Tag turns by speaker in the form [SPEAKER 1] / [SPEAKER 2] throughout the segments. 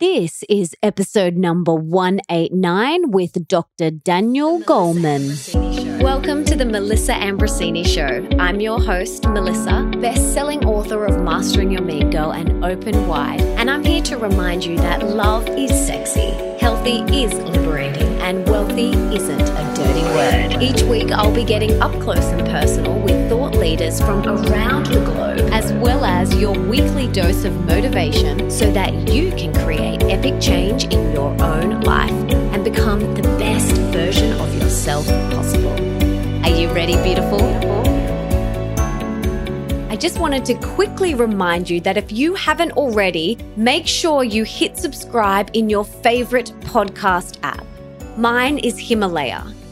[SPEAKER 1] This is episode number 189 with Dr. Daniel Goleman.
[SPEAKER 2] Welcome to the Melissa Ambrosini Show. I'm your host, Melissa, best selling author of Mastering Your Mean Girl and Open Wide. And I'm here to remind you that love is sexy, healthy is liberating, and wealthy isn't a dirty word. Each week, I'll be getting up close and personal with leaders from around the globe, as well as your weekly dose of motivation so that you can create epic change in your own life and become the best version of yourself possible. Are you ready, beautiful? I just wanted to quickly remind you that if you haven't already, make sure you hit subscribe in your favorite podcast app. Mine is Himalaya.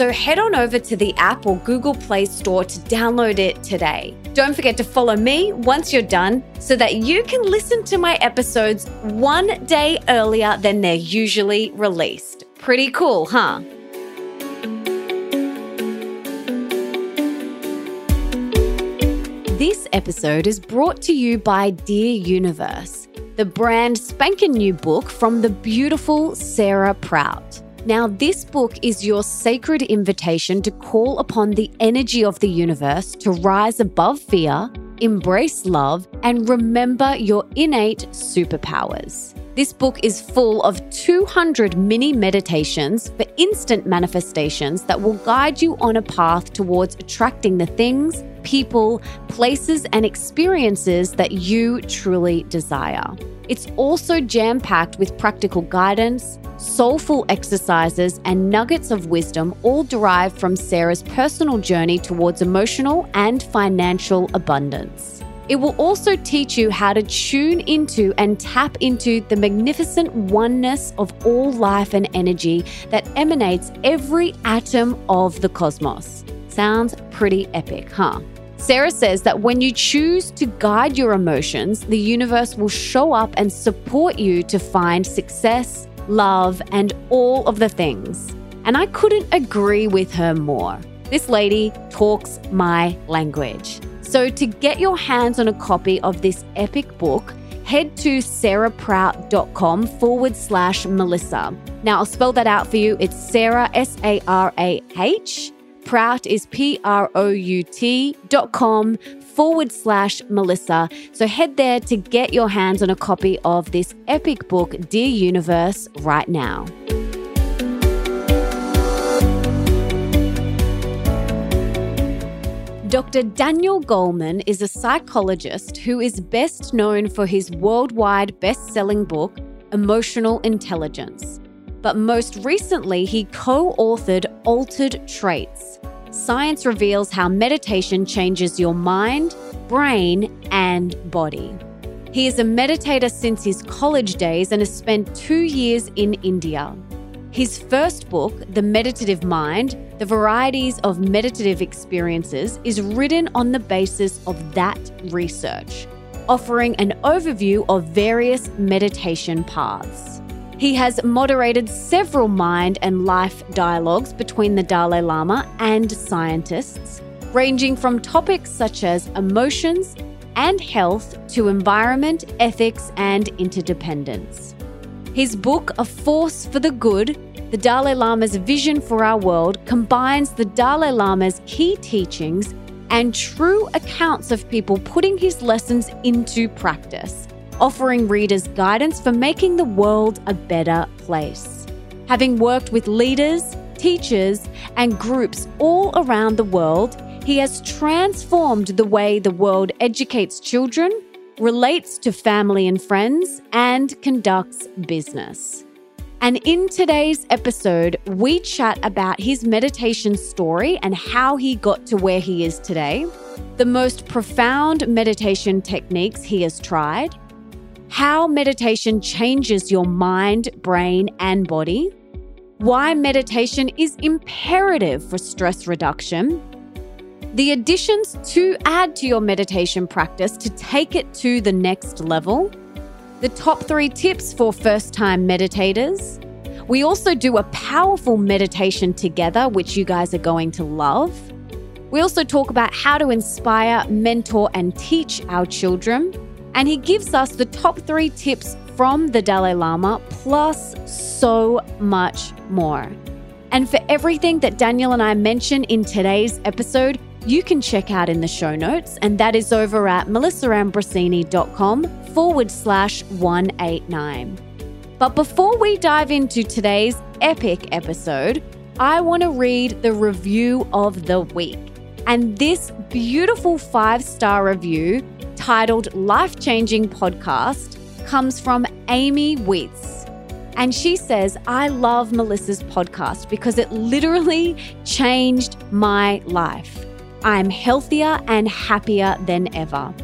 [SPEAKER 2] So head on over to the app or Google Play Store to download it today. Don't forget to follow me once you're done so that you can listen to my episodes one day earlier than they're usually released. Pretty cool, huh? This episode is brought to you by Dear Universe, the brand spanking new book from the beautiful Sarah Prout. Now, this book is your sacred invitation to call upon the energy of the universe to rise above fear, embrace love, and remember your innate superpowers. This book is full of 200 mini meditations for instant manifestations that will guide you on a path towards attracting the things, people, places, and experiences that you truly desire. It's also jam packed with practical guidance, soulful exercises, and nuggets of wisdom, all derived from Sarah's personal journey towards emotional and financial abundance. It will also teach you how to tune into and tap into the magnificent oneness of all life and energy that emanates every atom of the cosmos. Sounds pretty epic, huh? Sarah says that when you choose to guide your emotions, the universe will show up and support you to find success, love, and all of the things. And I couldn't agree with her more. This lady talks my language. So, to get your hands on a copy of this epic book, head to sarahprout.com forward slash Melissa. Now, I'll spell that out for you. It's Sarah, S A R A H. Prout is P R O U T dot com forward slash Melissa. So head there to get your hands on a copy of this epic book, Dear Universe, right now. Dr. Daniel Goleman is a psychologist who is best known for his worldwide best selling book, Emotional Intelligence. But most recently, he co authored Altered Traits. Science reveals how meditation changes your mind, brain, and body. He is a meditator since his college days and has spent two years in India. His first book, The Meditative Mind The Varieties of Meditative Experiences, is written on the basis of that research, offering an overview of various meditation paths. He has moderated several mind and life dialogues between the Dalai Lama and scientists, ranging from topics such as emotions and health to environment, ethics, and interdependence. His book, A Force for the Good The Dalai Lama's Vision for Our World, combines the Dalai Lama's key teachings and true accounts of people putting his lessons into practice, offering readers guidance for making the world a better place. Having worked with leaders, teachers, and groups all around the world, he has transformed the way the world educates children relates to family and friends, and conducts business. And in today's episode, we chat about his meditation story and how he got to where he is today, the most profound meditation techniques he has tried, how meditation changes your mind, brain, and body, why meditation is imperative for stress reduction the additions to add to your meditation practice to take it to the next level, the top three tips for first time meditators. We also do a powerful meditation together, which you guys are going to love. We also talk about how to inspire, mentor, and teach our children. And he gives us the top three tips from the Dalai Lama, plus so much more. And for everything that Daniel and I mention in today's episode, you can check out in the show notes, and that is over at melissaambrosini.com forward slash 189. But before we dive into today's epic episode, I want to read the review of the week. And this beautiful five star review titled Life Changing Podcast comes from Amy Witz. And she says, I love Melissa's podcast because it literally changed my life. I'm healthier and happier than ever.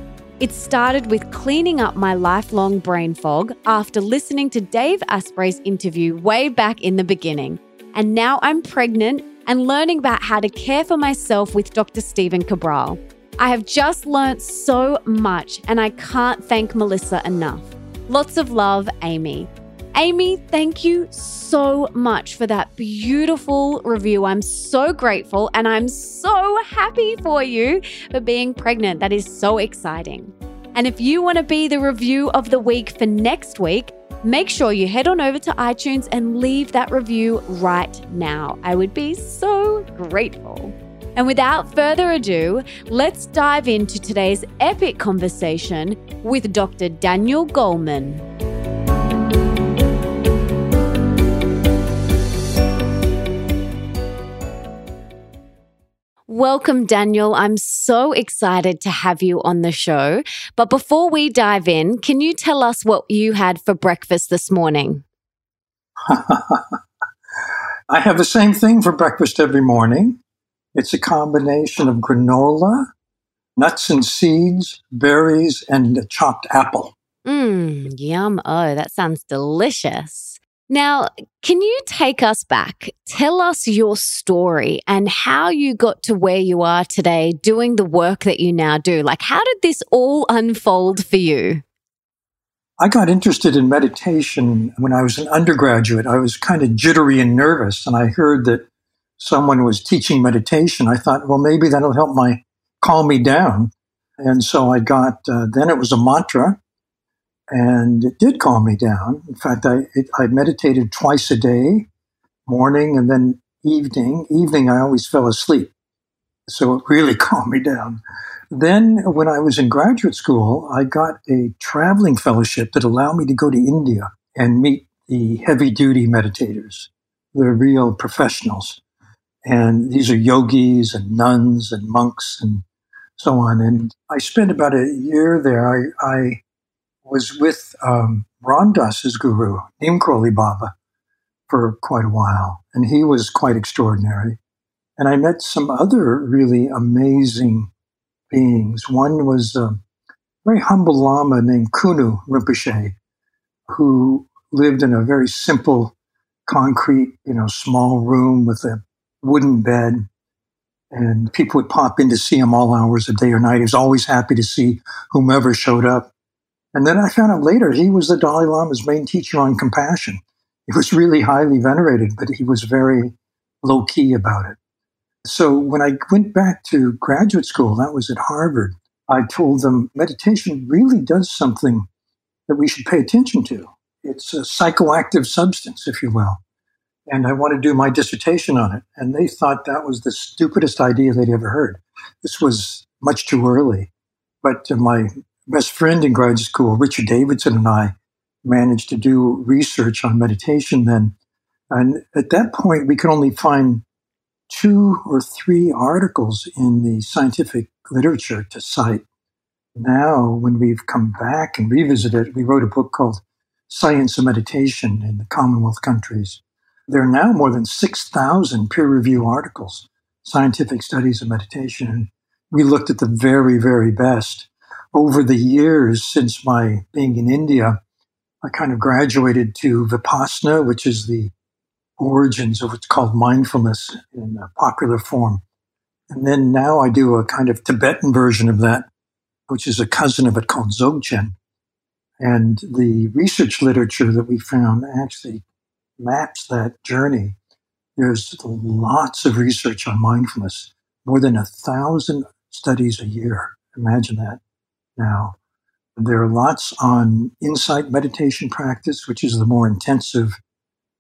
[SPEAKER 2] It started with cleaning up my lifelong brain fog after listening to Dave Asprey's interview way back in the beginning. And now I'm pregnant and learning about how to care for myself with Dr. Stephen Cabral. I have just learnt so much and I can't thank Melissa enough. Lots of love, Amy. Amy, thank you so much for that beautiful review. I'm so grateful and I'm so happy for you for being pregnant. That is so exciting. And if you want to be the review of the week for next week, make sure you head on over to iTunes and leave that review right now. I would be so grateful. And without further ado, let's dive into today's epic conversation with Dr. Daniel Goleman. Welcome, Daniel. I'm so excited to have you on the show. But before we dive in, can you tell us what you had for breakfast this morning?
[SPEAKER 3] I have the same thing for breakfast every morning. It's a combination of granola, nuts and seeds, berries, and a chopped apple.
[SPEAKER 2] Mmm, yum. Oh, that sounds delicious. Now, can you take us back? Tell us your story and how you got to where you are today doing the work that you now do. Like, how did this all unfold for you?
[SPEAKER 3] I got interested in meditation when I was an undergraduate. I was kind of jittery and nervous, and I heard that someone was teaching meditation. I thought, well, maybe that'll help my calm me down. And so I got, uh, then it was a mantra and it did calm me down. In fact, I it, I meditated twice a day, morning and then evening. Evening, I always fell asleep, so it really calmed me down. Then, when I was in graduate school, I got a traveling fellowship that allowed me to go to India and meet the heavy duty meditators. They're real professionals. And these are yogis and nuns and monks and so on. And I spent about a year there. I, I was with um, Ram Dass's guru, Neem Baba, for quite a while, and he was quite extraordinary. And I met some other really amazing beings. One was a very humble Lama named Khunu Rinpoche, who lived in a very simple, concrete, you know, small room with a wooden bed. And people would pop in to see him all hours of day or night. He was always happy to see whomever showed up. And then I found out later he was the Dalai Lama's main teacher on compassion. He was really highly venerated, but he was very low key about it. So when I went back to graduate school, that was at Harvard, I told them meditation really does something that we should pay attention to. It's a psychoactive substance, if you will. And I want to do my dissertation on it. And they thought that was the stupidest idea they'd ever heard. This was much too early. But uh, my best friend in graduate school, Richard Davidson, and I managed to do research on meditation then. And at that point, we could only find two or three articles in the scientific literature to cite. Now, when we've come back and revisited, we wrote a book called Science of Meditation in the Commonwealth countries. There are now more than 6,000 peer reviewed articles, scientific studies of meditation. We looked at the very, very best over the years since my being in India, I kind of graduated to Vipassana, which is the origins of what's called mindfulness in a popular form. And then now I do a kind of Tibetan version of that, which is a cousin of it called Dzogchen. And the research literature that we found actually maps that journey. There's lots of research on mindfulness, more than a thousand studies a year. Imagine that now. There are lots on insight meditation practice, which is the more intensive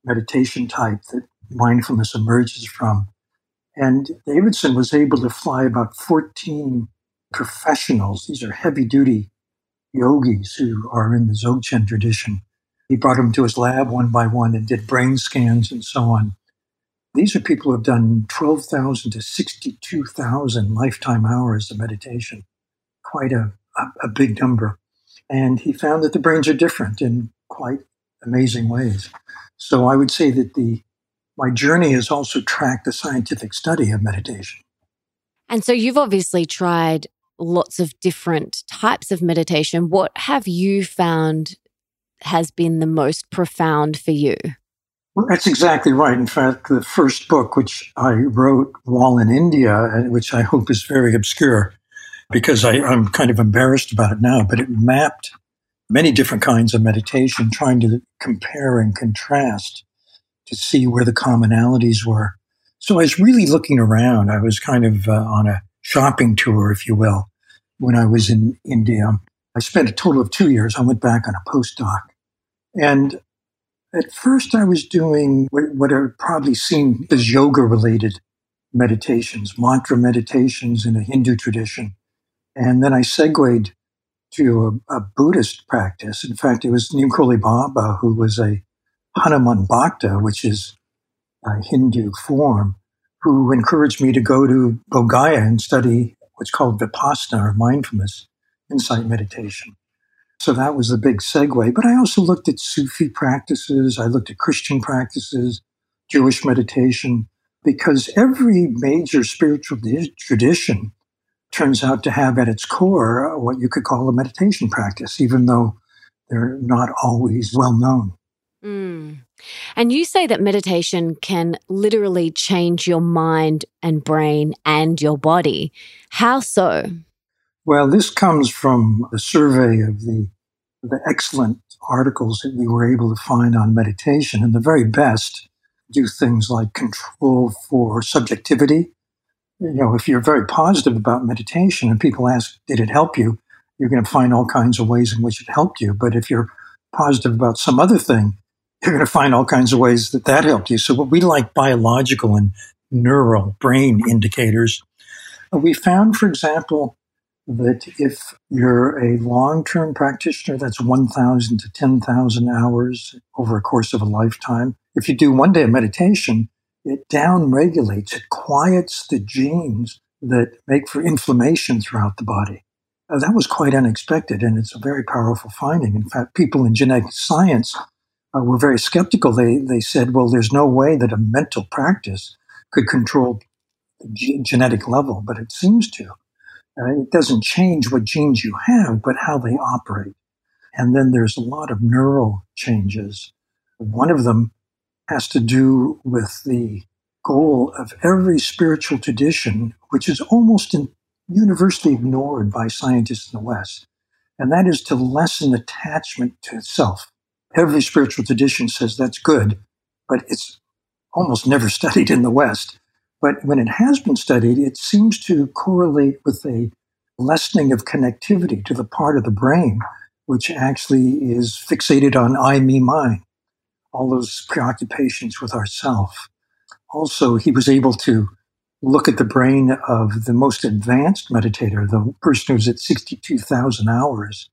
[SPEAKER 3] meditation type that mindfulness emerges from. And Davidson was able to fly about 14 professionals. These are heavy duty yogis who are in the Dzogchen tradition. He brought them to his lab one by one and did brain scans and so on. These are people who have done 12,000 to 62,000 lifetime hours of meditation. Quite a, a, a big number. And he found that the brains are different in quite amazing ways. So I would say that the my journey has also tracked the scientific study of meditation.
[SPEAKER 2] And so you've obviously tried lots of different types of meditation. What have you found has been the most profound for you?
[SPEAKER 3] Well, that's exactly right. In fact, the first book, which I wrote while in India, which I hope is very obscure, because I, I'm kind of embarrassed about it now, but it mapped many different kinds of meditation, trying to compare and contrast to see where the commonalities were. So I was really looking around. I was kind of uh, on a shopping tour, if you will, when I was in India. I spent a total of two years. I went back on a postdoc. And at first, I was doing what are probably seen as yoga related meditations, mantra meditations in a Hindu tradition. And then I segued to a, a Buddhist practice. In fact, it was Neem Baba, who was a Hanuman Bhakta, which is a Hindu form, who encouraged me to go to Bodh Gaya and study what's called Vipassana or mindfulness, insight meditation. So that was the big segue. But I also looked at Sufi practices, I looked at Christian practices, Jewish meditation, because every major spiritual tradition turns out to have at its core what you could call a meditation practice, even though they're not always well known.
[SPEAKER 2] Mm. And you say that meditation can literally change your mind and brain and your body. How so?
[SPEAKER 3] Well, this comes from a survey of the, the excellent articles that we were able to find on meditation. And the very best do things like control for subjectivity, you know, if you're very positive about meditation and people ask, did it help you? You're going to find all kinds of ways in which it helped you. But if you're positive about some other thing, you're going to find all kinds of ways that that helped you. So what we like biological and neural brain indicators. Uh, we found, for example, that if you're a long-term practitioner, that's 1,000 to 10,000 hours over a course of a lifetime. If you do one day of meditation, it down regulates, it quiets the genes that make for inflammation throughout the body. Uh, that was quite unexpected, and it's a very powerful finding. In fact, people in genetic science uh, were very skeptical. They, they said, well, there's no way that a mental practice could control the genetic level, but it seems to. Uh, it doesn't change what genes you have, but how they operate. And then there's a lot of neural changes. One of them has to do with the goal of every spiritual tradition, which is almost universally ignored by scientists in the West, and that is to lessen attachment to self. Every spiritual tradition says that's good, but it's almost never studied in the West. But when it has been studied, it seems to correlate with a lessening of connectivity to the part of the brain which actually is fixated on I, me, mine all those preoccupations with ourself. Also, he was able to look at the brain of the most advanced meditator, the person who's at 62,000 hours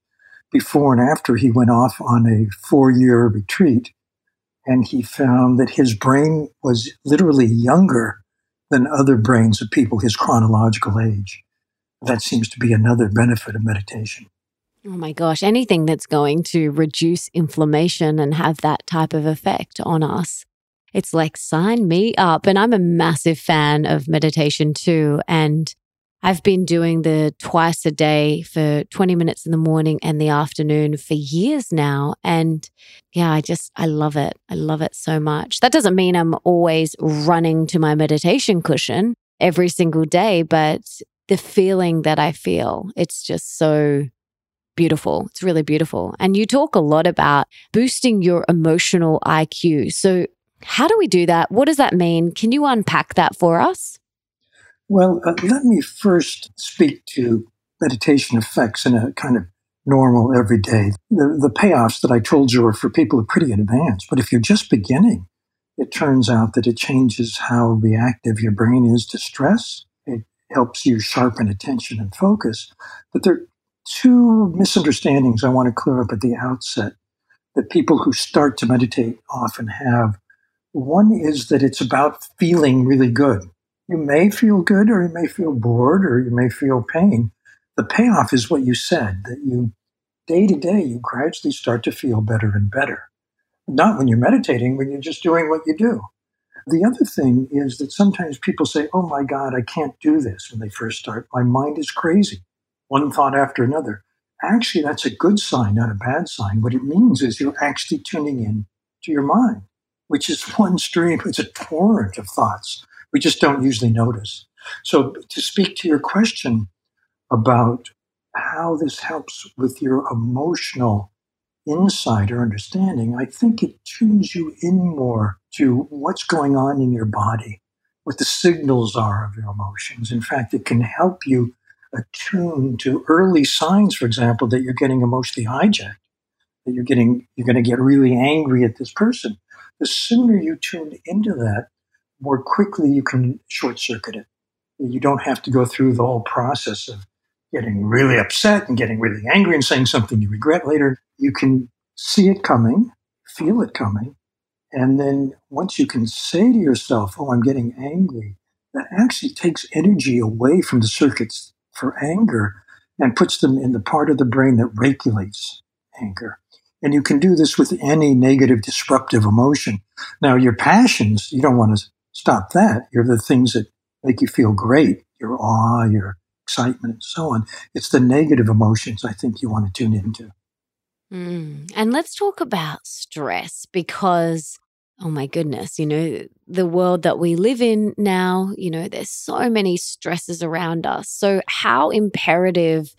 [SPEAKER 3] before and after he went off on a four year retreat. And he found that his brain was literally younger than other brains of people his chronological age. That seems to be another benefit of meditation.
[SPEAKER 2] Oh my gosh, anything that's going to reduce inflammation and have that type of effect on us. It's like, sign me up. And I'm a massive fan of meditation too. And I've been doing the twice a day for 20 minutes in the morning and the afternoon for years now. And yeah, I just, I love it. I love it so much. That doesn't mean I'm always running to my meditation cushion. every single day, but the feeling that I feel, it's just so beautiful. It's really beautiful. And you talk a lot about boosting your emotional IQ. So, how do we do that? What does that mean? Can you unpack that for us?
[SPEAKER 3] Well, uh, let me first speak to meditation effects in a kind of normal everyday. The, the payoffs that I told you are for people who are pretty advanced. But if you're just beginning, it turns out that it changes how reactive your brain is to stress. It helps you sharpen attention and focus. But there are two misunderstandings I want to clear up at the outset that people who start to meditate often have. One is that it's about feeling really good. You may feel good, or you may feel bored, or you may feel pain. The payoff is what you said that you, day to day, you gradually start to feel better and better. Not when you're meditating, when you're just doing what you do. The other thing is that sometimes people say, Oh my God, I can't do this when they first start. My mind is crazy. One thought after another. Actually, that's a good sign, not a bad sign. What it means is you're actually tuning in to your mind, which is one stream, it's a torrent of thoughts. We just don't usually notice. So, to speak to your question about how this helps with your emotional insight or understanding, I think it tunes you in more to what's going on in your body, what the signals are of your emotions. In fact, it can help you attune to early signs, for example, that you're getting emotionally hijacked, that you're getting, you're going to get really angry at this person. The sooner you tune into that, more quickly you can short circuit it. You don't have to go through the whole process of getting really upset and getting really angry and saying something you regret later. You can see it coming, feel it coming. And then once you can say to yourself, Oh, I'm getting angry, that actually takes energy away from the circuits for anger and puts them in the part of the brain that regulates anger. And you can do this with any negative disruptive emotion. Now, your passions, you don't want to stop that. You're the things that make you feel great, your awe, your excitement, and so on. It's the negative emotions I think you want to tune into.
[SPEAKER 2] Mm. And let's talk about stress because, oh my goodness, you know, the world that we live in now, you know, there's so many stresses around us. So, how imperative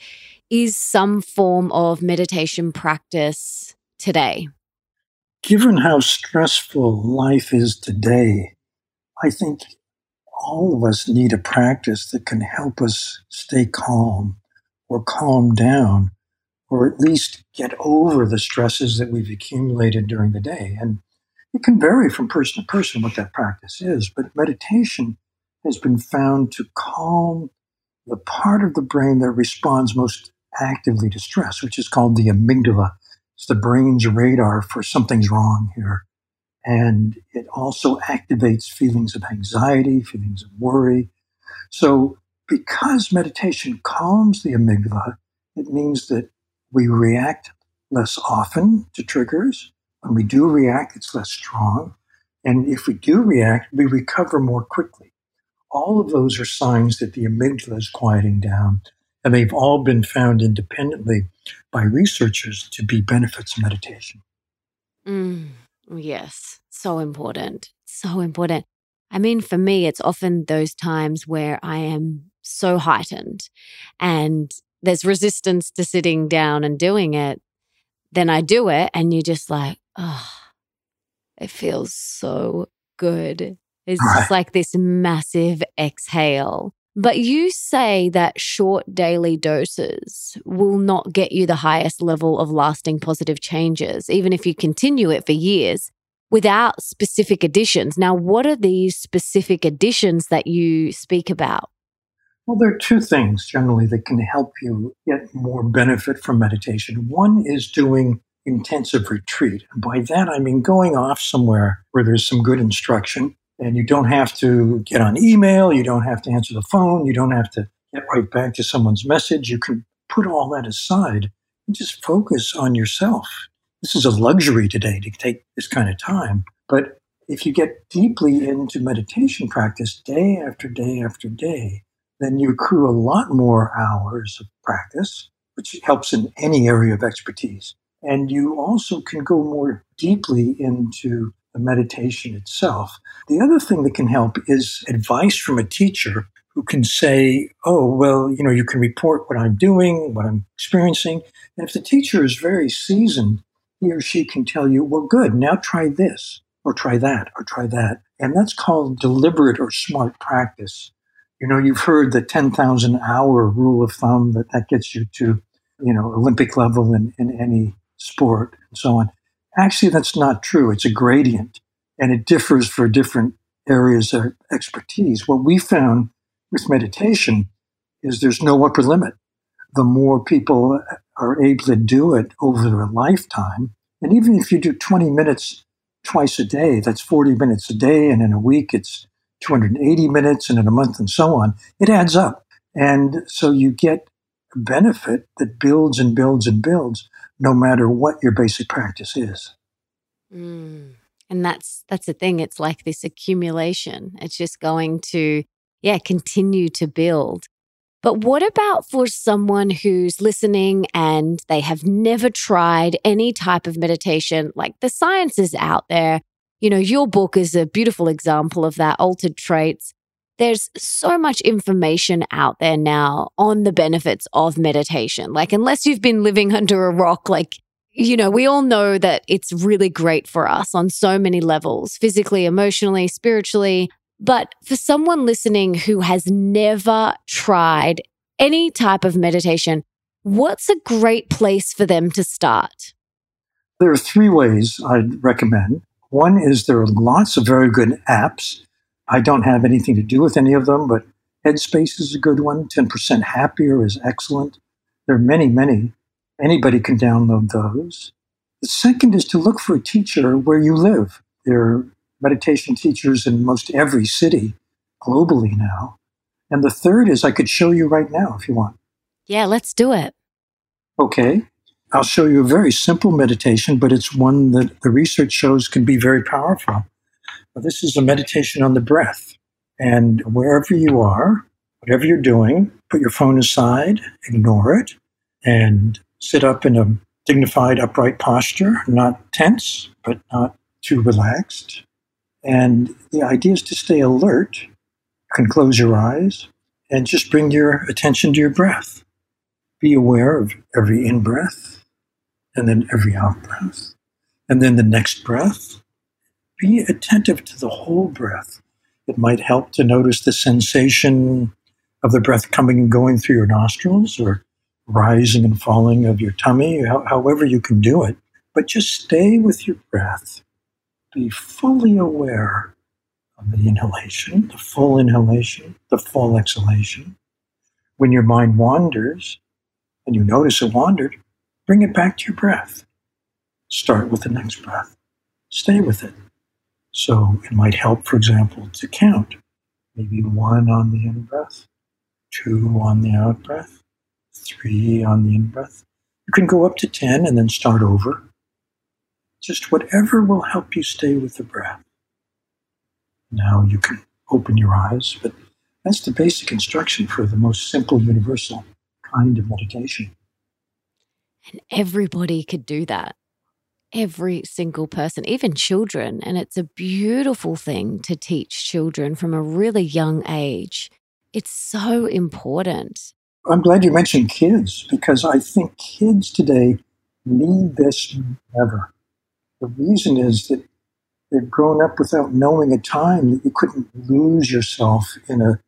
[SPEAKER 2] is some form of meditation practice today?
[SPEAKER 3] Given how stressful life is today, I think all of us need a practice that can help us stay calm or calm down or at least get over the stresses that we've accumulated during the day. And it can vary from person to person what that practice is, but meditation has been found to calm the part of the brain that responds most actively to stress, which is called the amygdala. It's the brain's radar for something's wrong here. And it also activates feelings of anxiety, feelings of worry. So, because meditation calms the amygdala, it means that we react less often to triggers. When we do react, it's less strong. And if we do react, we recover more quickly. All of those are signs that the amygdala is quieting down. And they've all been found independently by researchers to be benefits of meditation.
[SPEAKER 2] Mm. Yes, so important. So important. I mean, for me, it's often those times where I am so heightened and there's resistance to sitting down and doing it. Then I do it, and you're just like, oh, it feels so good. It's right. just like this massive exhale. But you say that short daily doses will not get you the highest level of lasting positive changes, even if you continue it for years without specific additions. Now, what are these specific additions that you speak about?
[SPEAKER 3] Well, there are two things generally that can help you get more benefit from meditation. One is doing intensive retreat. And by that, I mean going off somewhere where there's some good instruction and you don't have to get on email, you don't have to answer the phone, you don't have to get right back to someone's message. You can put all that aside and just focus on yourself. This is a luxury today to take this kind of time. But if you get deeply into meditation practice day after day after day, then you accrue a lot more hours of practice, which helps in any area of expertise. And you also can go more deeply into the meditation itself. The other thing that can help is advice from a teacher who can say, oh, well, you know, you can report what I'm doing, what I'm experiencing. And if the teacher is very seasoned, he or she can tell you, well, good, now try this, or try that, or try that. And that's called deliberate or smart practice. You know, you've heard the 10,000 hour rule of thumb that that gets you to, you know, Olympic level in, in any sport and so on. Actually, that's not true. It's a gradient and it differs for different areas of expertise. What we found with meditation is there's no upper limit. The more people are able to do it over their lifetime, and even if you do 20 minutes twice a day, that's 40 minutes a day, and in a week it's 280 minutes, and in a month and so on, it adds up. And so you get a benefit that builds and builds and builds no matter what your basic practice is.
[SPEAKER 2] Mm. And that's that's the thing. It's like this accumulation. It's just going to, yeah, continue to build. But what about for someone who's listening and they have never tried any type of meditation? Like the science is out there. You know, your book is a beautiful example of that, Altered Traits. There's so much information out there now on the benefits of meditation. Like, unless you've been living under a rock, like, you know, we all know that it's really great for us on so many levels physically, emotionally, spiritually. But for someone listening who has never tried any type of meditation, what's a great place for them to start?
[SPEAKER 3] There are three ways I'd recommend. One is there are lots of very good apps I don't have anything to do with any of them, but Headspace is a good one. 10% Happier is excellent. There are many, many. Anybody can download those. The second is to look for a teacher where you live. There are meditation teachers in most every city globally now. And the third is I could show you right now if you want.
[SPEAKER 2] Yeah, let's do it.
[SPEAKER 3] Okay. I'll show you a very simple meditation, but it's one that the research shows can be very powerful. This is a meditation on the breath. And wherever you are, whatever you're doing, put your phone aside, ignore it, and sit up in a dignified, upright posture, not tense, but not too relaxed. And the idea is to stay alert. You can close your eyes and just bring your attention to your breath. Be aware of every in breath and then every out breath. And then the next breath be attentive to the whole breath. It might help to notice the sensation of the breath coming and going through your nostrils or rising and falling of your tummy, however you can do it. But just stay with your breath. Be fully aware of the inhalation, the full inhalation, the full exhalation. When your mind wanders and you notice it wandered, bring it back to your breath. Start with the next breath. Stay with it. So it might help, for example, to count maybe one on the in breath, two on the out breath, three on the in breath. You can go up to 10 and then start over. Just whatever will help you stay with the breath. Now you can open your eyes, but that's the basic instruction for the most simple, universal kind of meditation.
[SPEAKER 2] And everybody could do that every single person, even children. And it's a beautiful thing to teach children from a really young age. It's so important.
[SPEAKER 3] I'm glad you mentioned kids because I think kids today need this ever. The reason is that they've grown up without knowing a time that you couldn't lose yourself in a,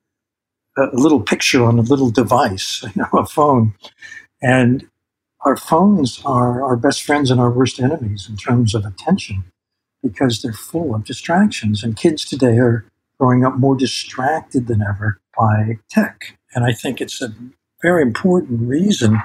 [SPEAKER 3] a little picture on a little device, you know, a phone. And our phones are our best friends and our worst enemies in terms of attention because they're full of distractions. And kids today are growing up more distracted than ever by tech. And I think it's a very important reason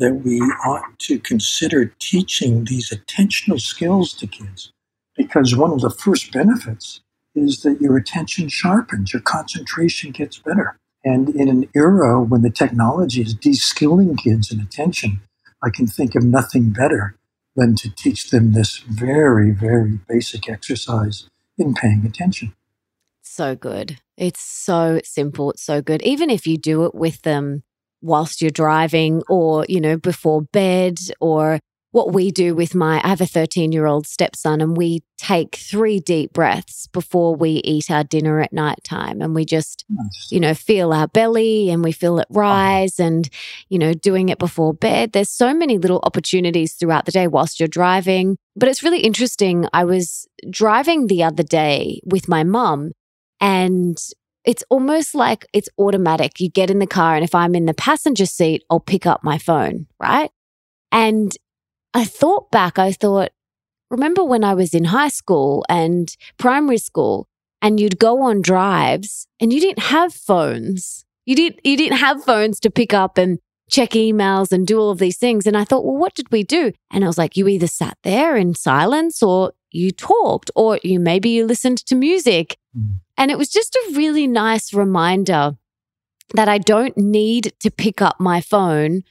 [SPEAKER 3] that we ought to consider teaching these attentional skills to kids because one of the first benefits is that your attention sharpens, your concentration gets better. And in an era when the technology is de-skilling kids in attention, I can think of nothing better than to teach them this very, very basic exercise in paying attention.
[SPEAKER 2] So good. It's so simple. It's so good. Even if you do it with them whilst you're driving or, you know, before bed or what we do with my, I have a 13 year old stepson, and we take three deep breaths before we eat our dinner at night time. And we just, nice. you know, feel our belly and we feel it uh-huh. rise and, you know, doing it before bed. There's so many little opportunities throughout the day whilst you're driving. But it's really interesting. I was driving the other day with my mum and it's almost like it's automatic. You get in the car, and if I'm in the passenger seat, I'll pick up my phone, right? And I thought back, I thought, remember when I was in high school and primary school and you'd go on drives and you didn't have phones. You didn't you didn't have phones to pick up and check emails and do all of these things. And I thought, well, what did we do? And I was like, you either sat there in silence or you talked or you maybe you listened to music. Mm. And it was just a really nice reminder that I don't need to pick up my phone.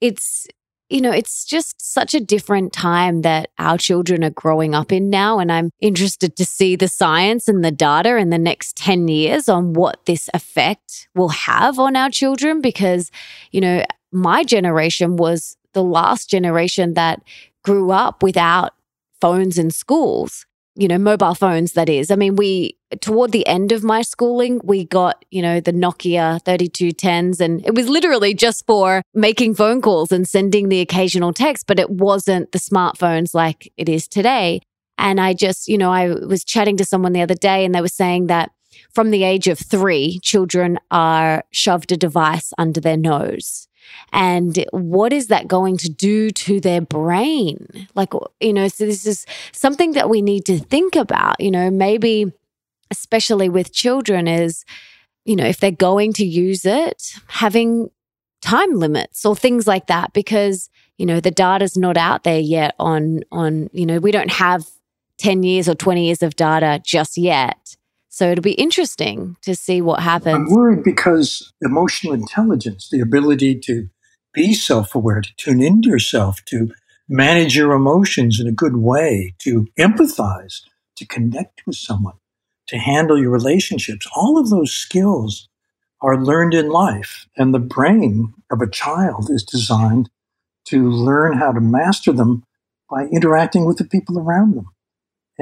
[SPEAKER 2] It's you know, it's just such a different time that our children are growing up in now. And I'm interested to see the science and the data in the next 10 years on what this effect will have on our children. Because, you know, my generation was the last generation that grew up without phones in schools you know, mobile phones, that is. I mean, we, toward the end of my schooling, we got, you know, the Nokia 3210s, and it was literally just for making phone calls and sending the occasional text, but it wasn't the smartphones like it is today. And I just, you know, I was chatting to someone the other day and they were saying that from the age of three, children are shoved a device under their nose. And what is that going to do to their brain? Like, you know, so this is something that we need to think about, you know, maybe especially with children is, you know, if they're going to use it, having time limits or things like that, because, you know, the data's not out there yet on, on, you know, we don't have 10 years or 20 years of data just yet. So it'll be interesting to see what happens.
[SPEAKER 3] I'm worried because emotional intelligence, the ability to be self aware, to tune into yourself, to manage your emotions in a good way, to empathize, to connect with someone, to handle your relationships, all of those skills are learned in life. And the brain of a child is designed to learn how to master them by interacting with the people around them.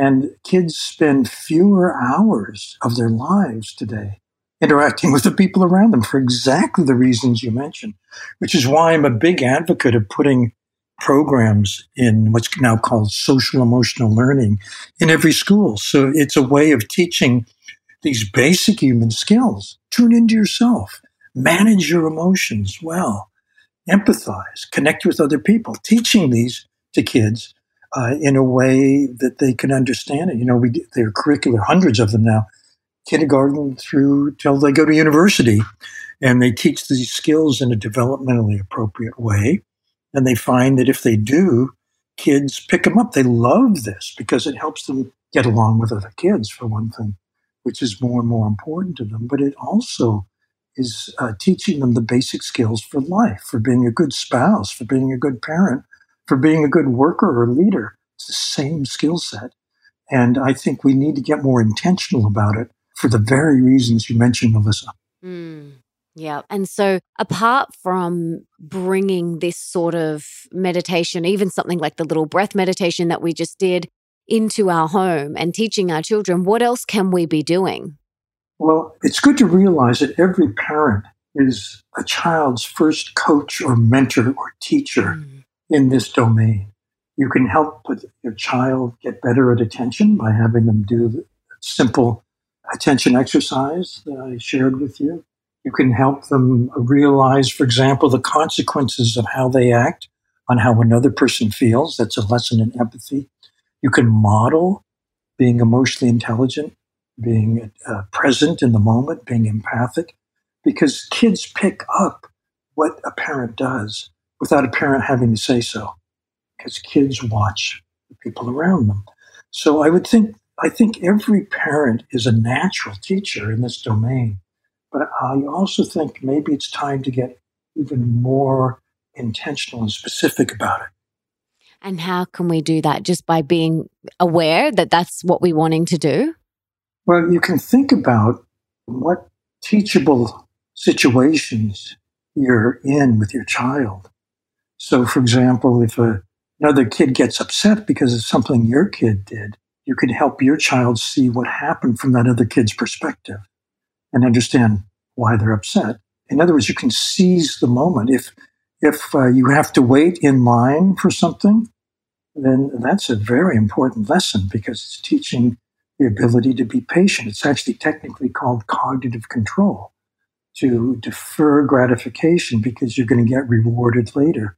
[SPEAKER 3] And kids spend fewer hours of their lives today interacting with the people around them for exactly the reasons you mentioned, which is why I'm a big advocate of putting programs in what's now called social emotional learning in every school. So it's a way of teaching these basic human skills. Tune into yourself, manage your emotions well, empathize, connect with other people, teaching these to kids uh, in a way that they can understand it. You know, we there are curricular, hundreds of them now, kindergarten through till they go to university, and they teach these skills in a developmentally appropriate way. And they find that if they do, kids pick them up. They love this because it helps them get along with other kids, for one thing, which is more and more important to them. But it also is uh, teaching them the basic skills for life, for being a good spouse, for being a good parent, for being a good worker or leader. It's the same skill set. And I think we need to get more intentional about it for the very reasons you mentioned, Melissa.
[SPEAKER 2] Mm, yeah. And so, apart from bringing this sort of meditation, even something like the little breath meditation that we just did, into our home and teaching our children, what else can we be doing?
[SPEAKER 3] Well, it's good to realize that every parent is a child's first coach or mentor or teacher. Mm in this domain. You can help your child get better at attention by having them do the simple attention exercise that I shared with you. You can help them realize, for example, the consequences of how they act on how another person feels. That's a lesson in empathy. You can model being emotionally intelligent, being uh, present in the moment, being empathic, because kids pick up what a parent does without a parent having to say so, because kids watch the people around them. So I would think, I think every parent is a natural teacher in this domain. But I also think maybe it's time to get even more intentional and specific about it.
[SPEAKER 2] And how can we do that? Just by being aware that that's what we're wanting to do?
[SPEAKER 3] Well, you can think about what teachable situations you're in with your child so, for example, if a another kid gets upset because of something your kid did, you can help your child see what happened from that other kid's perspective and understand why they're upset. In other words, you can seize the moment. If if uh, you have to wait in line for something, then that's a very important lesson because it's teaching the ability to be patient. It's actually technically called cognitive control to defer gratification because you're going to get rewarded later.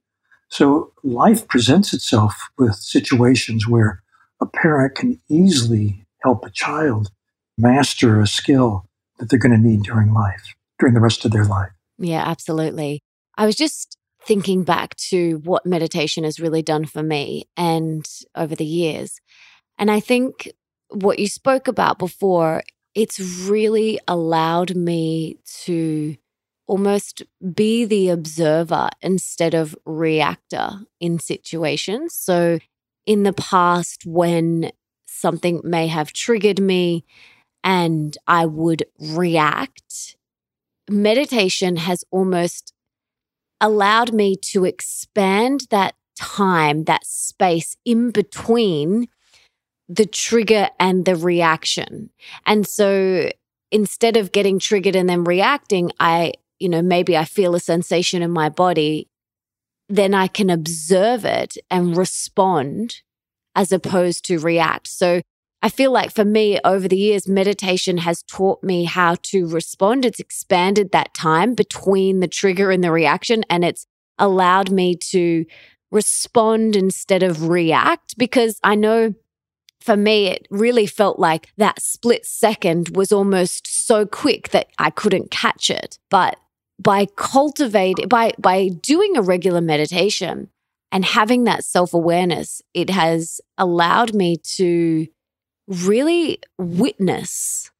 [SPEAKER 3] So life presents itself with situations where a parent can easily help a child master a skill that they're going to need during life, during the rest of their life.
[SPEAKER 2] Yeah, absolutely. I was just thinking back to what meditation has really done for me and over the years. And I think what you spoke about before, it's really allowed me to almost be the observer instead of reactor in situations. So, in the past, when something may have triggered me and I would react, meditation has almost allowed me to expand that time, that space in between the trigger and the reaction. And so instead of getting triggered and then reacting, I, you know, maybe I feel a sensation in my body, then I can observe it and respond as opposed to react. So I feel like for me over the years, meditation has taught me how to respond. It's expanded that time between the trigger and the reaction, and it's allowed me to respond instead of react because I know for me, it really felt like that split second was almost so quick that I couldn't catch it. But by cultivating, by, by doing a regular meditation and having that self awareness, it has allowed me to really witness,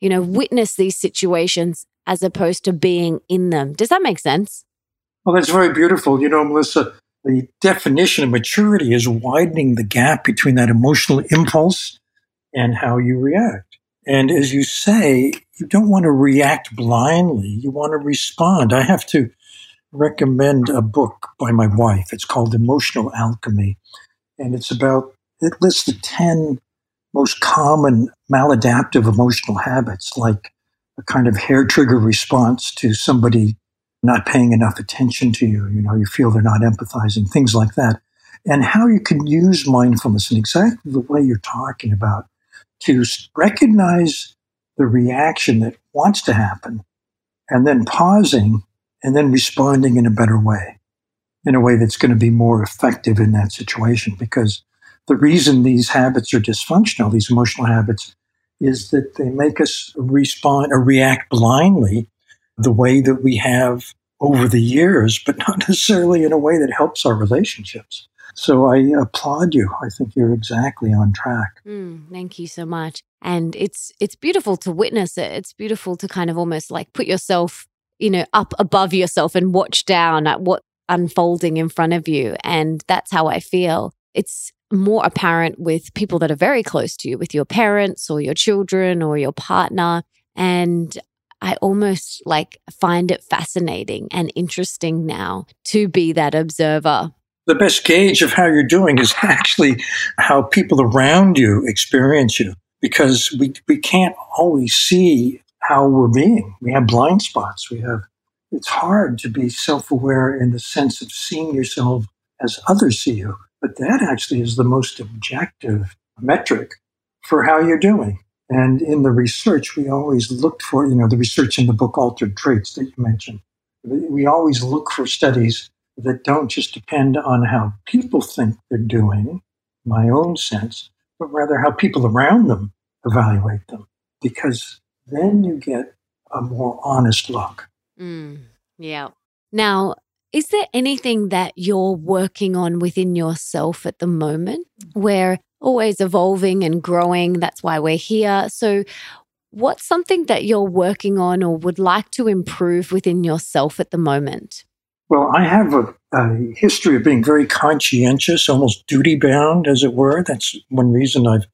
[SPEAKER 2] you know, witness these situations as opposed to being in them. Does that make sense?
[SPEAKER 3] Well, that's very beautiful. You know, Melissa, the definition of maturity is widening the gap between that emotional impulse and how you react. And as you say, you don't want to react blindly. You want to respond. I have to recommend a book by my wife. It's called Emotional Alchemy. And it's about, it lists the 10 most common maladaptive emotional habits, like a kind of hair trigger response to somebody not paying enough attention to you. You know, you feel they're not empathizing, things like that. And how you can use mindfulness in exactly the way you're talking about to recognize the reaction that wants to happen and then pausing and then responding in a better way, in a way that's going to be more effective in that situation because the reason these habits are dysfunctional, these emotional habits, is that they make us respond or react blindly the way that we have over the years, but not necessarily in a way that helps our relationships. So I applaud you. I think you're exactly on track.
[SPEAKER 2] Mm, thank you so much. And it's it's beautiful to witness it. It's beautiful to kind of almost like put yourself, you know, up above yourself and watch down at what unfolding in front of you. And that's how I feel. It's more apparent with people that are very close to you, with your parents or your children or your partner. And I almost like find it fascinating and interesting now to be that observer.
[SPEAKER 3] The best gauge of how you're doing is actually how people around you experience you because we, we can't always see how we're being. We have blind spots. We have, it's hard to be self aware in the sense of seeing yourself as others see you. But that actually is the most objective metric for how you're doing. And in the research, we always looked for, you know, the research in the book Altered Traits that you mentioned. We always look for studies that don't just depend on how people think they're doing, my own sense, but rather how people around them evaluate them. Because then you get a more honest look.
[SPEAKER 2] Mm, yeah. Now, is there anything that you're working on within yourself at the moment where always evolving and growing? That's why we're here. So, what's something that you're working on or would like to improve within yourself at the moment?
[SPEAKER 3] Well, I have a, a history of being very conscientious, almost duty bound, as it were. That's one reason I've,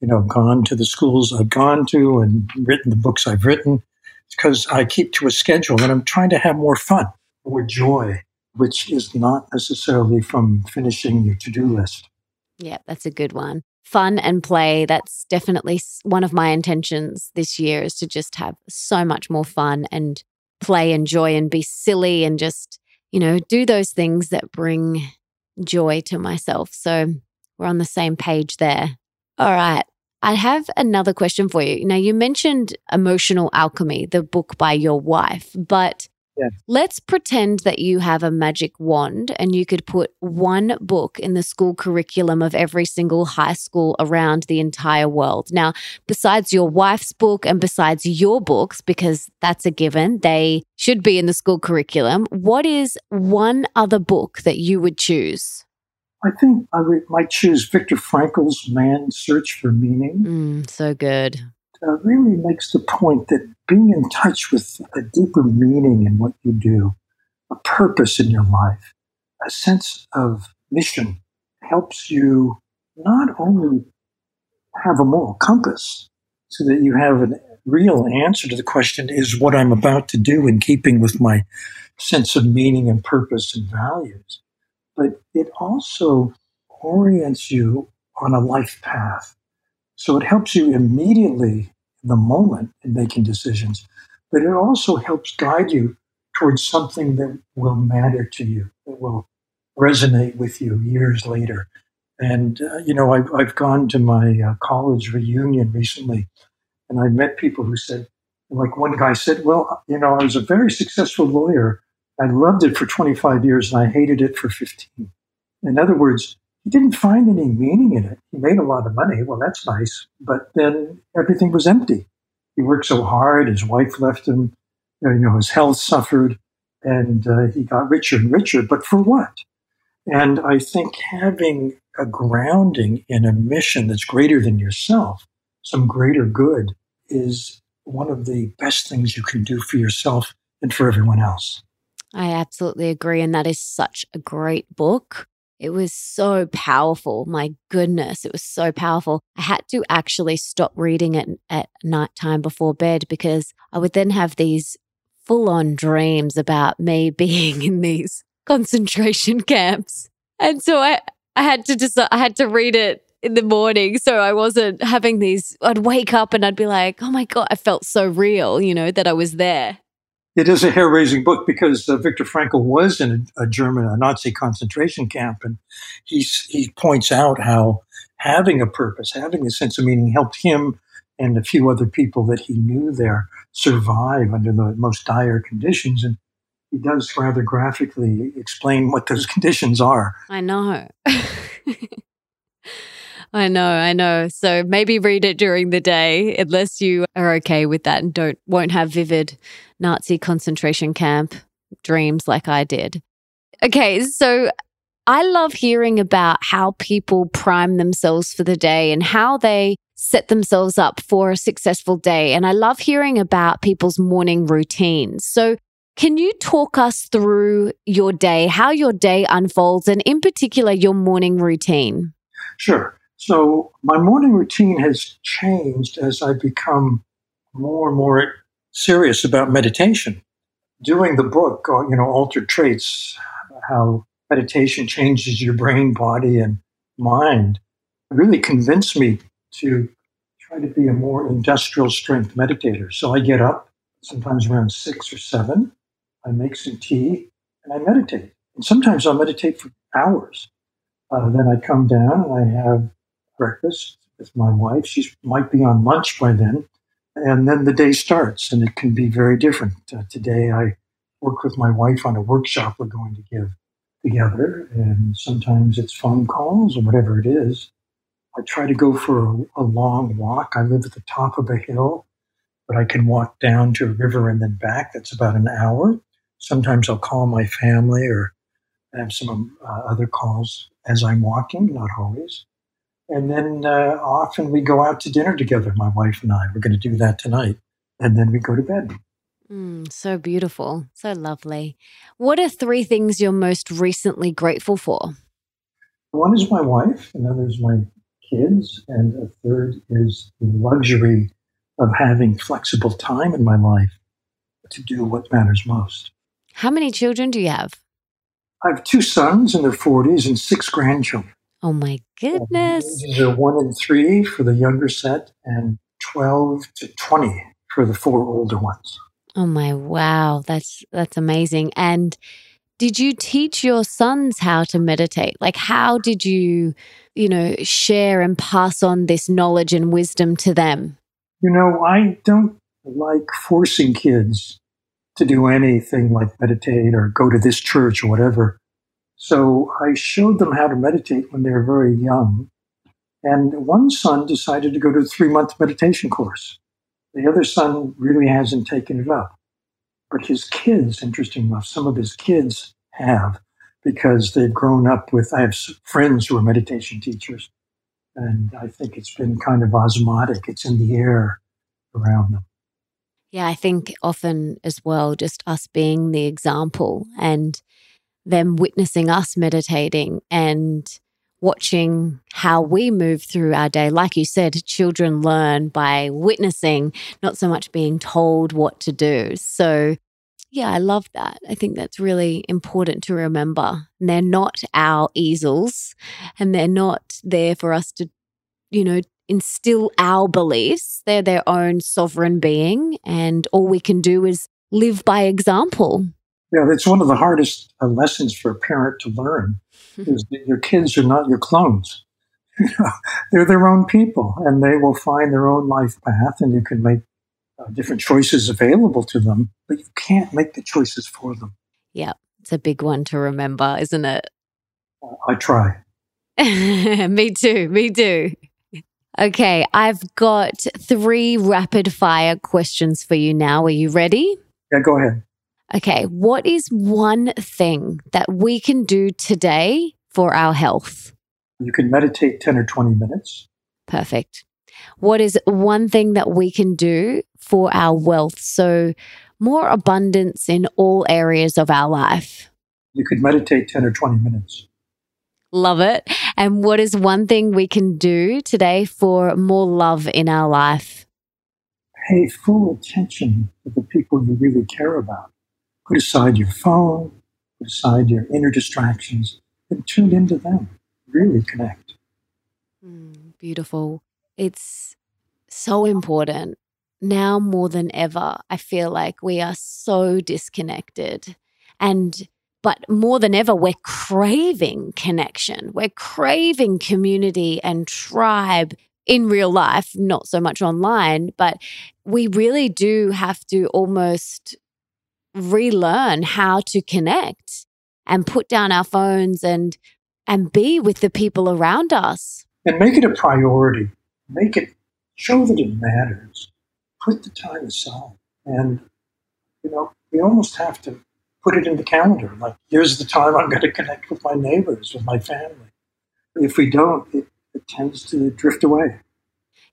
[SPEAKER 3] you know, gone to the schools I've gone to and written the books I've written. Because I keep to a schedule and I'm trying to have more fun more joy. which is not necessarily from finishing your to do list.
[SPEAKER 2] Yeah, that's a good one. Fun and play. That's definitely one of my intentions this year is to just have so much more fun and play and joy and be silly and just, you know, do those things that bring joy to myself. So we're on the same page there. All right. I have another question for you. Now, you mentioned Emotional Alchemy, the book by your wife, but let's pretend that you have a magic wand and you could put one book in the school curriculum of every single high school around the entire world. Now, besides your wife's book and besides your books, because that's a given, they should be in the school curriculum, what is one other book that you would choose?
[SPEAKER 3] I think I might choose Viktor Frankl's Man's Search for Meaning.
[SPEAKER 2] Mm, so good.
[SPEAKER 3] It really makes the point that being in touch with a deeper meaning in what you do, a purpose in your life, a sense of mission helps you not only have a moral compass so that you have a real answer to the question is what I'm about to do in keeping with my sense of meaning and purpose and values but it also orients you on a life path. So it helps you immediately in the moment in making decisions, but it also helps guide you towards something that will matter to you, that will resonate with you years later. And, uh, you know, I've, I've gone to my uh, college reunion recently, and I met people who said, like one guy said, well, you know, I was a very successful lawyer, I loved it for 25 years and I hated it for 15. In other words, he didn't find any meaning in it. He made a lot of money. Well, that's nice. But then everything was empty. He worked so hard. His wife left him. You know, his health suffered and uh, he got richer and richer. But for what? And I think having a grounding in a mission that's greater than yourself, some greater good, is one of the best things you can do for yourself and for everyone else.
[SPEAKER 2] I absolutely agree. And that is such a great book. It was so powerful. My goodness, it was so powerful. I had to actually stop reading it at nighttime before bed because I would then have these full on dreams about me being in these concentration camps. And so I, I had to just, I had to read it in the morning. So I wasn't having these, I'd wake up and I'd be like, oh my God, I felt so real, you know, that I was there
[SPEAKER 3] it is a hair raising book because uh, Viktor Frankl was in a, a, German, a Nazi concentration camp. And he's, he points out how having a purpose, having a sense of meaning helped him and a few other people that he knew there survive under the most dire conditions. And he does rather graphically explain what those conditions are.
[SPEAKER 2] I know. I know, I know. So maybe read it during the day unless you are okay with that and don't won't have vivid Nazi concentration camp dreams like I did. Okay, so I love hearing about how people prime themselves for the day and how they set themselves up for a successful day. And I love hearing about people's morning routines. So, can you talk us through your day, how your day unfolds, and in particular, your morning routine?
[SPEAKER 3] Sure. So my morning routine has changed as I become more and more serious about meditation. Doing the book, uh, you know, Altered Traits, how meditation changes your brain, body, and mind, really convinced me to try to be a more industrial strength meditator. So I get up sometimes around six or seven, I make some tea, and I meditate. And sometimes I'll meditate for hours. Uh, then I come down and I have breakfast with my wife. She might be on lunch by then. And then the day starts, and it can be very different. Uh, today, I work with my wife on a workshop we're going to give together, and sometimes it's phone calls or whatever it is. I try to go for a, a long walk. I live at the top of a hill, but I can walk down to a river and then back. That's about an hour. Sometimes I'll call my family or have some uh, other calls as I'm walking, not always. And then uh, often we go out to dinner together, my wife and I. We're going to do that tonight. And then we go to bed.
[SPEAKER 2] Mm, so beautiful. So lovely. What are three things you're most recently grateful for?
[SPEAKER 3] One is my wife, another is my kids, and a third is the luxury of having flexible time in my life to do what matters most.
[SPEAKER 2] How many children do you have?
[SPEAKER 3] I have two sons in their 40s and six grandchildren.
[SPEAKER 2] Oh my goodness.
[SPEAKER 3] These are one and three for the younger set and 12 to 20 for the four older ones.
[SPEAKER 2] Oh my wow, that's that's amazing. And did you teach your sons how to meditate? Like how did you, you know, share and pass on this knowledge and wisdom to them?
[SPEAKER 3] You know, I don't like forcing kids to do anything like meditate or go to this church or whatever. So I showed them how to meditate when they were very young. And one son decided to go to a three month meditation course. The other son really hasn't taken it up. But his kids, interesting enough, some of his kids have because they've grown up with, I have friends who are meditation teachers. And I think it's been kind of osmotic. It's in the air around them.
[SPEAKER 2] Yeah, I think often as well, just us being the example and them witnessing us meditating and watching how we move through our day. Like you said, children learn by witnessing, not so much being told what to do. So, yeah, I love that. I think that's really important to remember. And they're not our easels and they're not there for us to, you know, instill our beliefs. They're their own sovereign being. And all we can do is live by example.
[SPEAKER 3] Yeah, it's one of the hardest uh, lessons for a parent to learn is that your kids are not your clones. they're their own people and they will find their own life path and you can make uh, different choices available to them, but you can't make the choices for them.
[SPEAKER 2] Yeah, it's a big one to remember, isn't it?
[SPEAKER 3] Uh, I try.
[SPEAKER 2] me too. Me too. Okay, I've got three rapid fire questions for you now. Are you ready?
[SPEAKER 3] Yeah, go ahead.
[SPEAKER 2] Okay, what is one thing that we can do today for our health?
[SPEAKER 3] You can meditate 10 or 20 minutes.
[SPEAKER 2] Perfect. What is one thing that we can do for our wealth? So, more abundance in all areas of our life.
[SPEAKER 3] You could meditate 10 or 20 minutes.
[SPEAKER 2] Love it. And what is one thing we can do today for more love in our life?
[SPEAKER 3] Pay full attention to the people you really care about. Put aside your phone, put aside your inner distractions, and tune into them. Really connect.
[SPEAKER 2] Mm, beautiful. It's so important. Now more than ever, I feel like we are so disconnected. And but more than ever, we're craving connection. We're craving community and tribe in real life, not so much online, but we really do have to almost relearn how to connect and put down our phones and and be with the people around us.
[SPEAKER 3] And make it a priority. Make it show that it matters. Put the time aside. And you know we almost have to put it in the calendar. Like here's the time i'm going to connect with my neighbors with my family. If we don't it, it tends to drift away.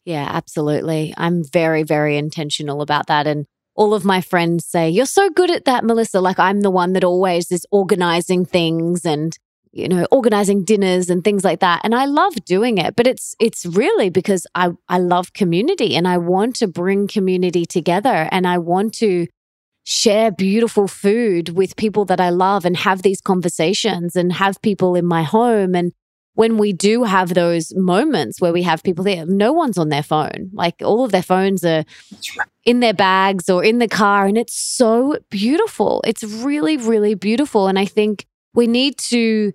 [SPEAKER 2] Yeah absolutely. I'm very very intentional about that. And all of my friends say, You're so good at that, Melissa. Like I'm the one that always is organizing things and, you know, organizing dinners and things like that. And I love doing it, but it's it's really because I, I love community and I want to bring community together and I want to share beautiful food with people that I love and have these conversations and have people in my home and when we do have those moments where we have people there, no one's on their phone. Like all of their phones are in their bags or in the car. And it's so beautiful. It's really, really beautiful. And I think we need to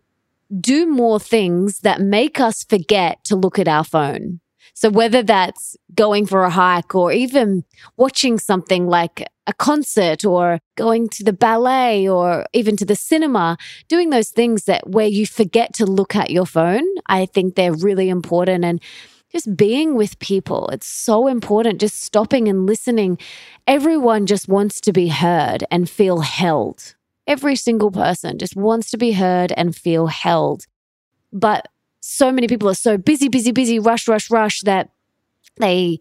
[SPEAKER 2] do more things that make us forget to look at our phone. So whether that's going for a hike or even watching something like a concert or going to the ballet or even to the cinema, doing those things that where you forget to look at your phone, I think they're really important and just being with people. It's so important just stopping and listening. Everyone just wants to be heard and feel held. Every single person just wants to be heard and feel held. But so many people are so busy, busy, busy, rush, rush, rush that they,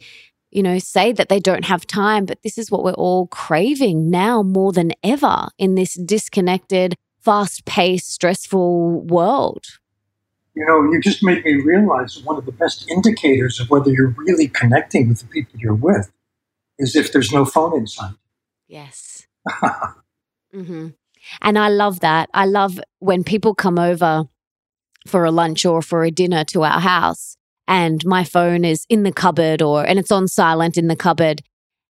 [SPEAKER 2] you know, say that they don't have time. But this is what we're all craving now more than ever in this disconnected, fast paced, stressful world.
[SPEAKER 3] You know, you just made me realize one of the best indicators of whether you're really connecting with the people you're with is if there's no phone in sight.
[SPEAKER 2] Yes. mm-hmm. And I love that. I love when people come over for a lunch or for a dinner to our house and my phone is in the cupboard or and it's on silent in the cupboard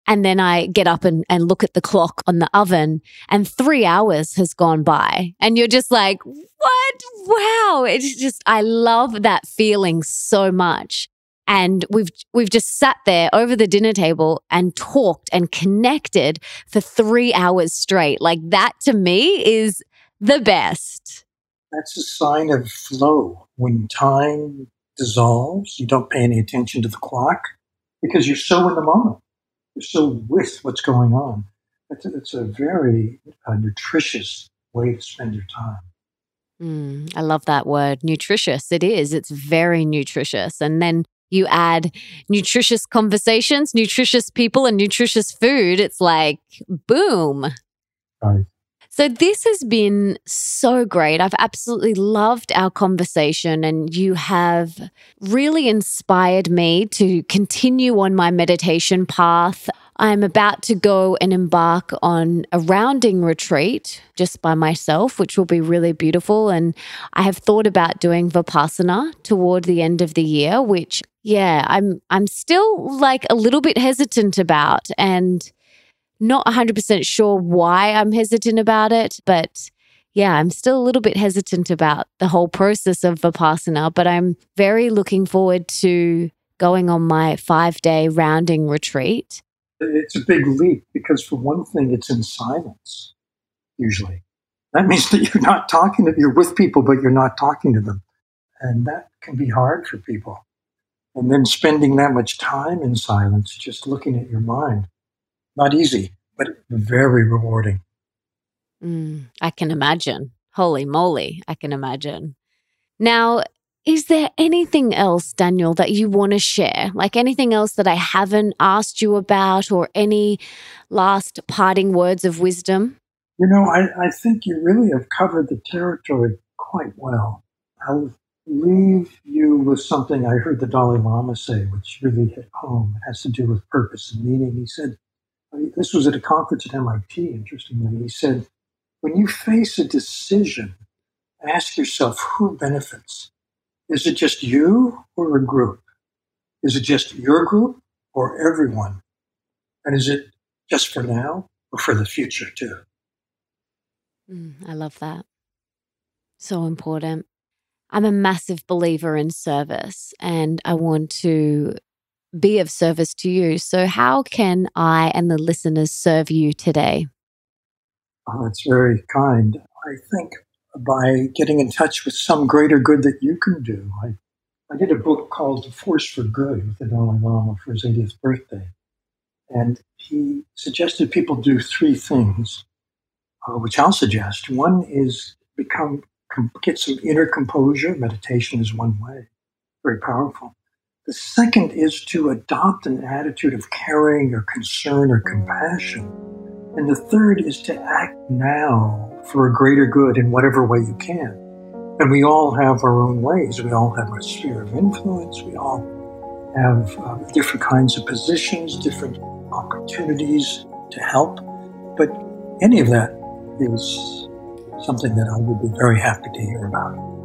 [SPEAKER 2] and then I get up and, and look at the clock on the oven and three hours has gone by. And you're just like, what? Wow. It's just, I love that feeling so much. And we've, we've just sat there over the dinner table and talked and connected for three hours straight. Like that to me is the best.
[SPEAKER 3] That's a sign of flow. When time dissolves, you don't pay any attention to the clock because you're so in the moment You're so with what's going on. It's a, it's a very uh, nutritious way to spend your time.
[SPEAKER 2] Mm, I love that word, nutritious. It is. It's very nutritious. And then you add nutritious conversations, nutritious people, and nutritious food. It's like boom.
[SPEAKER 3] Right.
[SPEAKER 2] So, this has been so great. I've absolutely loved our conversation, and you have really inspired me to continue on my meditation path. I'm about to go and embark on a rounding retreat just by myself, which will be really beautiful. And I have thought about doing Vipassana toward the end of the year, which, yeah, I'm I'm still like a little bit hesitant about. And not 100% sure why I'm hesitant about it, but yeah, I'm still a little bit hesitant about the whole process of Vipassana, but I'm very looking forward to going on my five day rounding retreat.
[SPEAKER 3] It's a big leap because, for one thing, it's in silence, usually. That means that you're not talking to, you're with people, but you're not talking to them. And that can be hard for people. And then spending that much time in silence, just looking at your mind, not easy, but very rewarding.
[SPEAKER 2] Mm, I can imagine. Holy moly, I can imagine. Now, is there anything else, Daniel, that you want to share? Like anything else that I haven't asked you about, or any last parting words of wisdom?
[SPEAKER 3] You know, I, I think you really have covered the territory quite well. I'll leave you with something I heard the Dalai Lama say, which really hit home. It has to do with purpose and meaning. He said, this was at a conference at MIT, interestingly. He said, when you face a decision, ask yourself who benefits. Is it just you or a group? Is it just your group or everyone? And is it just for now or for the future too?
[SPEAKER 2] Mm, I love that. So important. I'm a massive believer in service and I want to be of service to you. So, how can I and the listeners serve you today?
[SPEAKER 3] Oh, that's very kind. I think by getting in touch with some greater good that you can do. I, I did a book called The Force for Good with the Dalai Lama for his 80th birthday. And he suggested people do three things, uh, which I'll suggest. One is become get some inner composure. Meditation is one way, very powerful. The second is to adopt an attitude of caring or concern or compassion. And the third is to act now for a greater good in whatever way you can. And we all have our own ways. We all have our sphere of influence. We all have uh, different kinds of positions, different opportunities to help. But any of that is something that I would be very happy to hear about.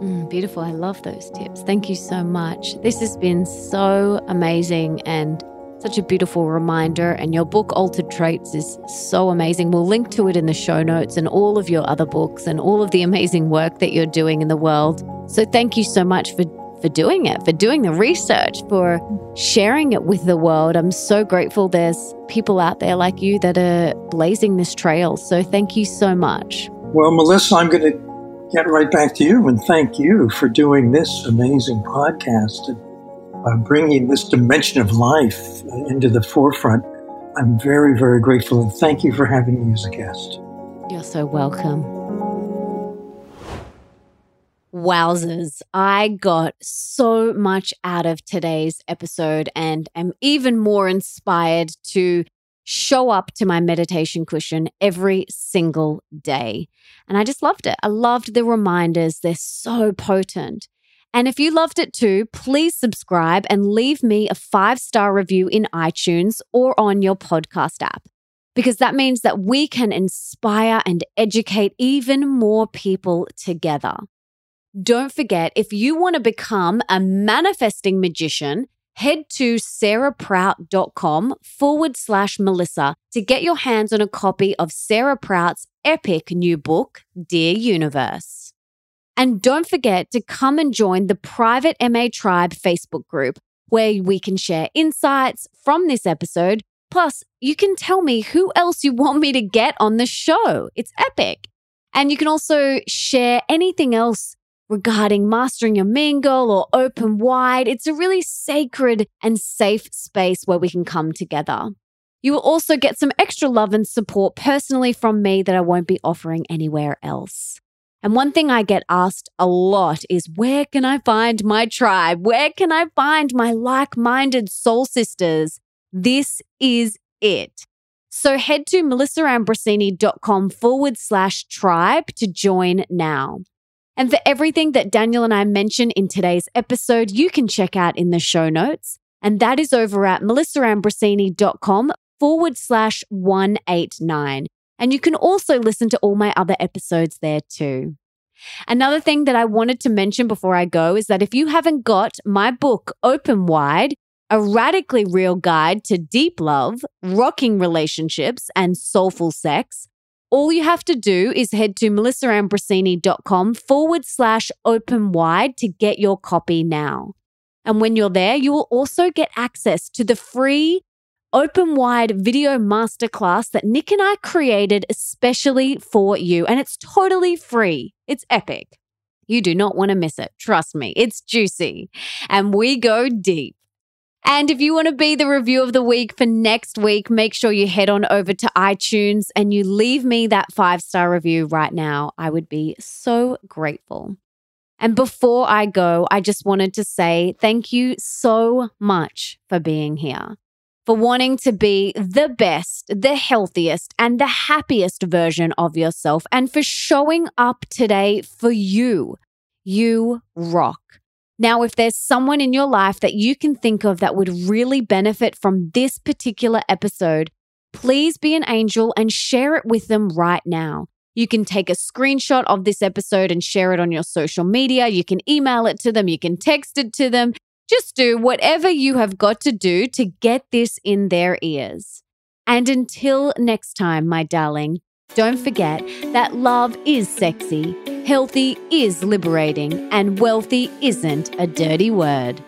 [SPEAKER 2] Mm, beautiful. I love those tips. Thank you so much. This has been so amazing and such a beautiful reminder. And your book, Altered Traits, is so amazing. We'll link to it in the show notes and all of your other books and all of the amazing work that you're doing in the world. So thank you so much for, for doing it, for doing the research, for sharing it with the world. I'm so grateful there's people out there like you that are blazing this trail. So thank you so much.
[SPEAKER 3] Well, Melissa, I'm going to get right back to you and thank you for doing this amazing podcast and uh, bringing this dimension of life into the forefront. I'm very, very grateful and thank you for having me as a guest.
[SPEAKER 2] You're so welcome. Wowzers, I got so much out of today's episode and am even more inspired to show up to my meditation cushion every single day. And I just loved it. I loved the reminders, they're so potent. And if you loved it too, please subscribe and leave me a five star review in iTunes or on your podcast app. because that means that we can inspire and educate even more people together. Don't forget, if you want to become a manifesting magician, head to sarahprout.com forward slash Melissa to get your hands on a copy of Sarah Prout's epic new book, Dear Universe. And don't forget to come and join the private MA Tribe Facebook group where we can share insights from this episode. Plus, you can tell me who else you want me to get on the show. It's epic. And you can also share anything else regarding mastering your girl or open wide. It's a really sacred and safe space where we can come together. You will also get some extra love and support personally from me that I won't be offering anywhere else. And one thing I get asked a lot is where can I find my tribe? Where can I find my like minded soul sisters? This is it. So head to melissaambrosini.com forward slash tribe to join now. And for everything that Daniel and I mentioned in today's episode, you can check out in the show notes. And that is over at melissaambrosini.com forward slash 189. And you can also listen to all my other episodes there too. Another thing that I wanted to mention before I go is that if you haven't got my book, Open Wide, a radically real guide to deep love, rocking relationships, and soulful sex, all you have to do is head to melissaambrosini.com forward slash open wide to get your copy now. And when you're there, you will also get access to the free open wide video masterclass that Nick and I created especially for you. And it's totally free. It's epic. You do not want to miss it. Trust me, it's juicy. And we go deep. And if you want to be the review of the week for next week, make sure you head on over to iTunes and you leave me that five star review right now. I would be so grateful. And before I go, I just wanted to say thank you so much for being here, for wanting to be the best, the healthiest, and the happiest version of yourself, and for showing up today for you. You rock. Now, if there's someone in your life that you can think of that would really benefit from this particular episode, please be an angel and share it with them right now. You can take a screenshot of this episode and share it on your social media. You can email it to them. You can text it to them. Just do whatever you have got to do to get this in their ears. And until next time, my darling, don't forget that love is sexy, healthy is liberating, and wealthy isn't a dirty word.